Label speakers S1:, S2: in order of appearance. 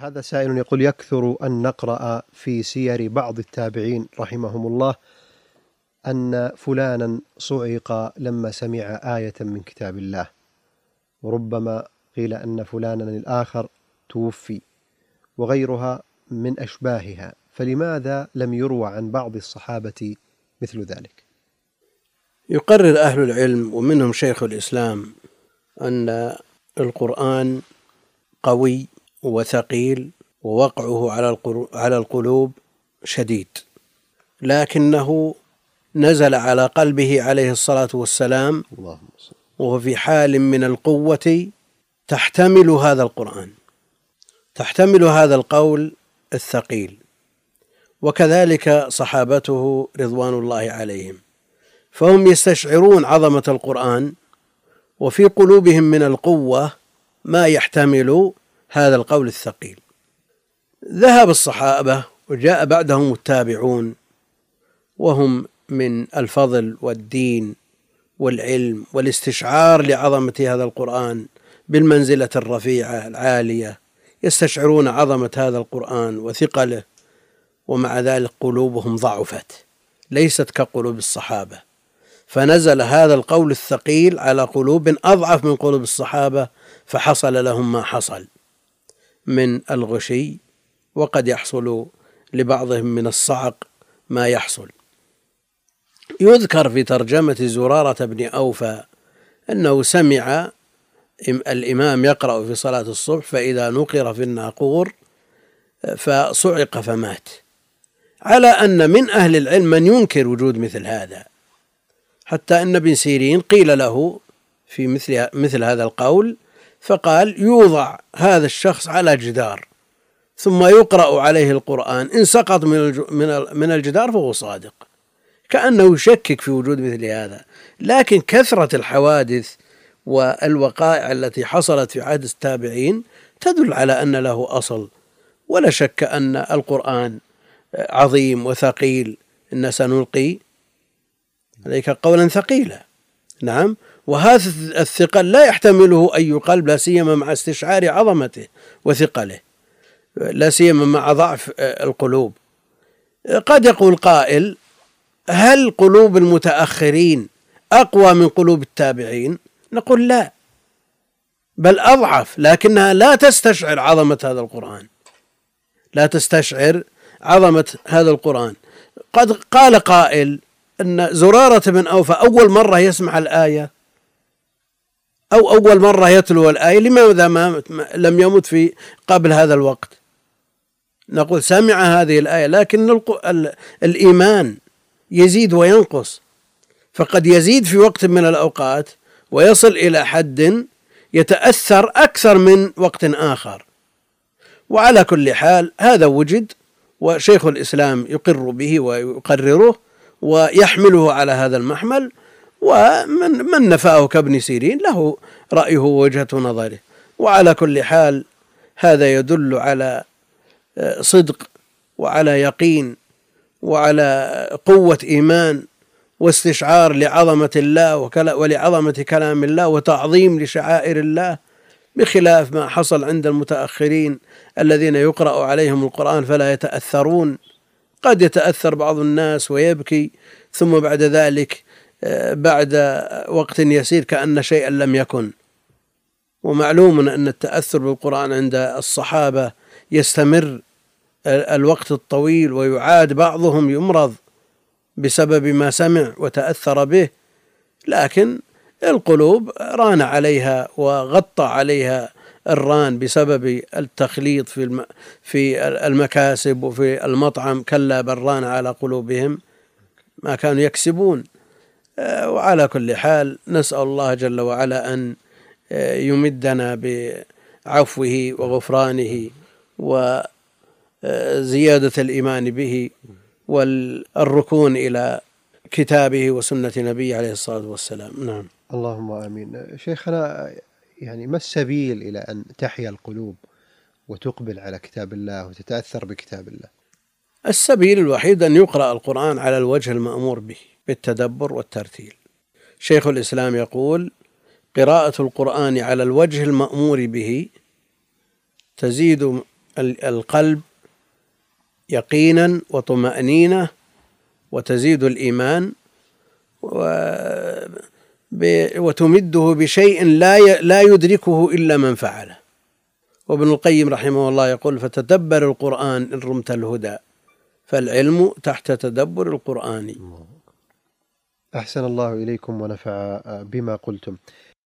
S1: هذا سائل يقول يكثر أن نقرأ في سير بعض التابعين رحمهم الله أن فلانا صعق لما سمع آية من كتاب الله. وربما قيل أن فلانا الآخر توفي وغيرها من أشباهها. فلماذا لم يروى عن بعض الصحابة مثل ذلك؟
S2: يقرر أهل العلم ومنهم شيخ الإسلام أن القرآن قوي وثقيل ووقعه على على القلوب شديد. لكنه نزل على قلبه عليه الصلاة والسلام وهو في حال من القوة تحتمل هذا القرآن تحتمل هذا القول الثقيل. وكذلك صحابته رضوان الله عليهم فهم يستشعرون عظمة القرآن وفي قلوبهم من القوة ما يحتمل هذا القول الثقيل. ذهب الصحابة وجاء بعدهم التابعون وهم من الفضل والدين والعلم والاستشعار لعظمة هذا القرآن بالمنزلة الرفيعة العالية يستشعرون عظمة هذا القرآن وثقله ومع ذلك قلوبهم ضعفت ليست كقلوب الصحابة. فنزل هذا القول الثقيل على قلوب أضعف من قلوب الصحابة فحصل لهم ما حصل. من الغشي وقد يحصل لبعضهم من الصعق ما يحصل. يذكر في ترجمة زرارة بن أوفى أنه سمع الإمام يقرأ في صلاة الصبح فإذا نقر في الناقور فصعق فمات. على أن من أهل العلم من ينكر وجود مثل هذا حتى أن ابن سيرين قيل له في مثل مثل هذا القول فقال يوضع هذا الشخص على جدار ثم يقرأ عليه القرآن إن سقط من من الجدار فهو صادق. كأنه يشكك في وجود مثل هذا. لكن كثرة الحوادث والوقائع التي حصلت في عهد التابعين تدل على أن له أصل. ولا شك أن القرآن عظيم وثقيل. إن سنلقي عليك قولا ثقيلا. نعم. وهذا الثقل لا يحتمله أي قلب لا سيما مع استشعار عظمته وثقله لا سيما مع ضعف القلوب. قد يقول قائل هل قلوب المتأخرين أقوى من قلوب التابعين؟ نقول لا بل أضعف لكنها لا تستشعر عظمة هذا القرآن. لا تستشعر عظمة هذا القرآن. قد قال قائل أن زرارة بن أوفى أول مرة يسمع الآية أو أول مرة يتلو الآية لماذا ما لم يمت في قبل هذا الوقت؟ نقول سمع هذه الآية لكن الإيمان يزيد وينقص. فقد يزيد في وقت من الأوقات ويصل إلى حد يتأثر أكثر من وقت آخر. وعلى كل حال هذا وجد وشيخ الإسلام يقر به ويقرره. ويحمله على هذا المحمل ومن من نفاه كابن سيرين له رأيه ووجهة نظره. وعلى كل حال هذا يدل على آه، صدق وعلى يقين وعلى قوة إيمان واستشعار لعظمة الله ولعظمة كلام الله وتعظيم لشعائر الله بخلاف ما حصل عند المتأخرين الذين يقرأ عليهم القرآن فلا يتأثرون. قد يتأثر بعض الناس ويبكي ثم بعد ذلك آه، بعد وقت يسير كأن شيئا لم يكن. ومعلوم أن التأثر بالقرآن عند الصحابة يستمر الوقت الطويل ويعاد بعضهم يمرض بسبب ما سمع وتأثر به. لكن القلوب ران عليها وغطى عليها الران بسبب التخليط في في المكاسب وفي المطعم كلا بل ران على قلوبهم. ما كانوا يكسبون. آه، وعلى كل حال نسأل الله جل وعلا أن آه، يمدنا بعفوه وغفرانه وزيادة الإيمان به والركون إلى كتابه وسنة نبيه عليه الصلاة والسلام. نعم.
S1: اللهم آمين. شيخنا يعني ما السبيل إلى أن تحيا القلوب وتقبل على كتاب الله وتتأثر بكتاب الله؟
S2: السبيل الوحيد أن يقرأ القرآن على الوجه المأمور به بالتدبر والترتيل. شيخ الإسلام يقول قراءة القرآن على الوجه المأمور به تزيد القلب يقينا وطمأنينة وتزيد الإيمان وتمده بشيء لا لا يدركه إلا من فعله. وابن القيم رحمه الله يقول فتدبر القرآن إن رمت الهدى فالعلم تحت تدبر القرآن.
S1: أحسن الله إليكم ونفع بما قلتم.